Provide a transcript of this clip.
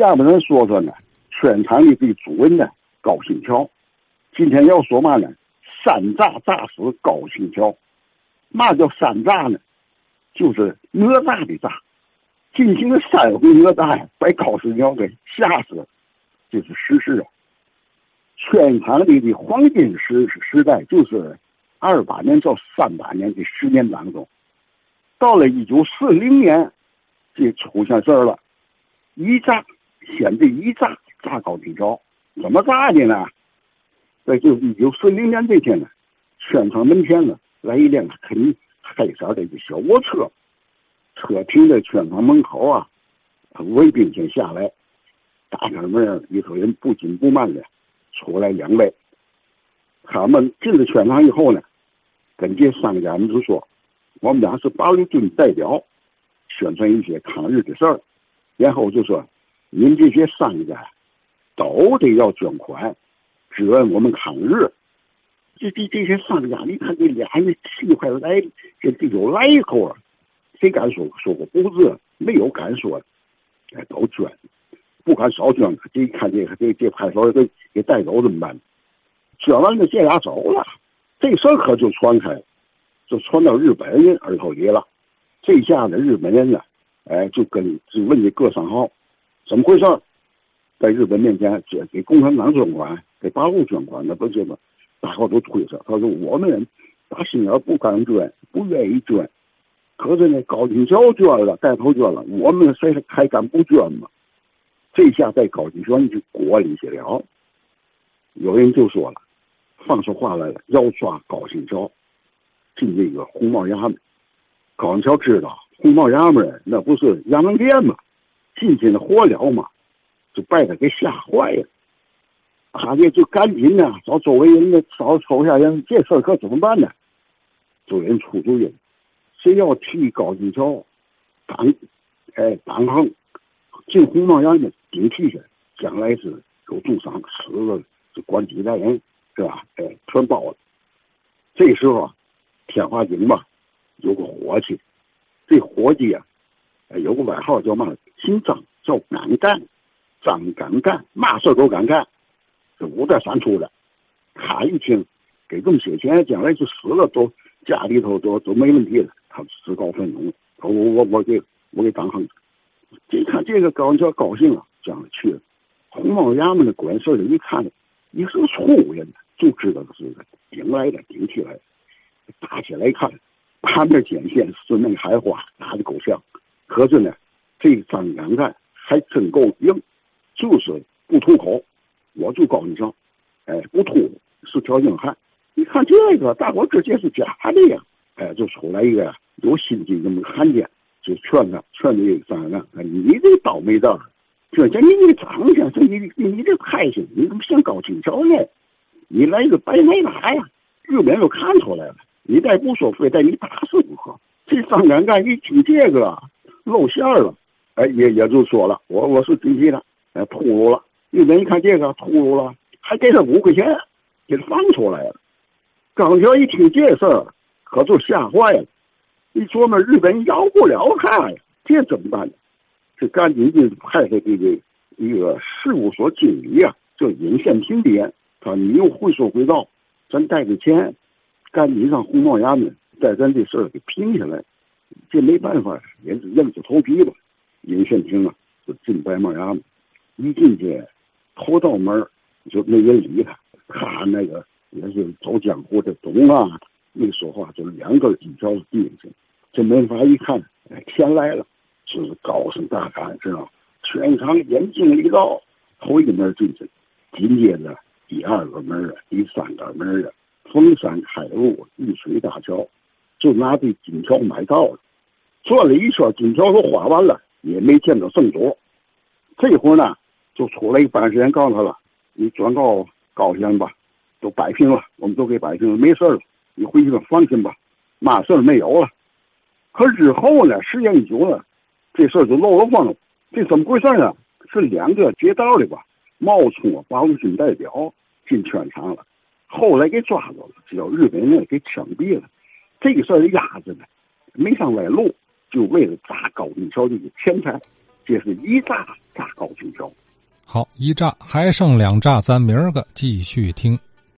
下面人说说呢，全场的这主人呢，高新桥。今天要说嘛呢？山炸炸死高新桥。嘛叫山炸呢？就是哪吒的炸。进行了三回哪吒呀，把高新桥给吓死了。这是事实啊。全场里的黄金时时代就是二八年到三八年的十年当中，到了一九四零年，这出现事儿了，一炸，先这一炸炸高新桥，怎么炸的呢？在就一九四零年这天呢，宣城门前呢来一辆很黑色的一个小卧车，车停在宣城门口啊，卫兵先下来，打开门里头人不紧不慢的。出来两位，他们进了圈场以后呢，跟这商家们就说：“我们俩是八路军代表，宣传一些抗日的事儿。”然后就说：“您这些商家都得要捐款，支援我们抗日。”这这这些商家，你看这俩人气快来，这这有来头啊！谁敢说说过不字？没有敢说，哎，都捐。不敢少捐，这一看这个这这派出所给给带走怎么办？捐完了这俩走了，这事儿可就传开了，就传到日本人耳朵里了。这下子日本人呢，哎，就跟就问这各商号，怎么回事？在日本面前捐给共产党捐款，给八路捐款，那不这么大伙都推测。他说我们打心眼不敢捐，不愿意捐。可是呢，高金桥捐了，带头捐了，我们谁还敢不捐吗？这下在高级庄就过里去了，有人就说了，放出话来了，要抓高新桥进这个红帽衙门。高新桥知道红帽衙门那不是衙门店吗？进去的活了嘛？就把他给吓坏了。他这就赶紧呢，找周围人呢，找手下人，这事儿可怎么办呢？有人出主意，谁要替高金桥挡，哎，挡横。进红帽衙门顶替去，将来是有重伤，死了就管几代人，是吧？哎，全包了。这时候，天华井吧，有个伙计，这伙计啊，有个外号叫嘛？姓张，叫敢干，张敢干，嘛事都敢干，这五代三出的。他一听给这么些钱，将来就死了，都家里头都都没问题了。他自告奋勇，我我我给我给张横。这看这个高桥高兴了，将去了。红帽衙门的管事的一看，你是个粗人，就知道是个顶来的，顶起来。打起来看，旁边见线，四面开花，打的够呛。可是呢，这张敢干还真够硬，就是不吐口。我就高一桥，哎，不吐，是条硬汉。你看这个，大伙直接是假的呀！哎，就出来一个有心机这么个汉奸。就劝他，劝这个张干，你这倒霉蛋，这叫你这长相，这你你这态性，你怎么像高清桥呢？你来个白奶奶呀？日本人都看出来了，你再不说，非得你打死不可。这张敢干一听这个露馅了，哎，也也就说了，我我是顶替的，哎，秃噜了。日本一看这个秃噜了，还给他五块钱，给他放出来了。张桥一听这事儿，可就吓坏了。一琢磨日本要不了他呀，这怎么办呢？就赶紧就派他这个一个事务所经理啊，叫尹宪平的，他你又会说会道，咱带着钱，赶紧上红帽衙门，把咱这事儿给平下来。这没办法，也是硬着头皮吧。尹宪平啊，就进白帽衙门，一进去，头道门就没人理他，他那个也是走江湖的懂啊。没说话，就是两根金条递进去。这门法一看，哎，钱来了，就是高声大喊，知道全场眼睛一到，头一门进去，紧接着第二个门啊，第三个门啊，逢山开路，遇水搭桥，就拿这金条买到了。转了一圈，金条都花完了，也没见到圣主。这会儿呢，就出来一个办事员告诉他了：“你转告高先生吧，都摆平了，我们都给摆平了，没事了。”你回去吧，放心吧，嘛事儿没有了。可之后呢，时间一久了，这事儿就漏了风了。这怎么回事呢？是两个劫道的吧？冒充八路军代表进圈场了，后来给抓住了，叫日本人给枪毙了。这个事儿压着呢，没上来路，就为了炸高金桥这个天才。这是一炸炸高兴桥。好，一炸还剩两炸，咱明儿个继续听。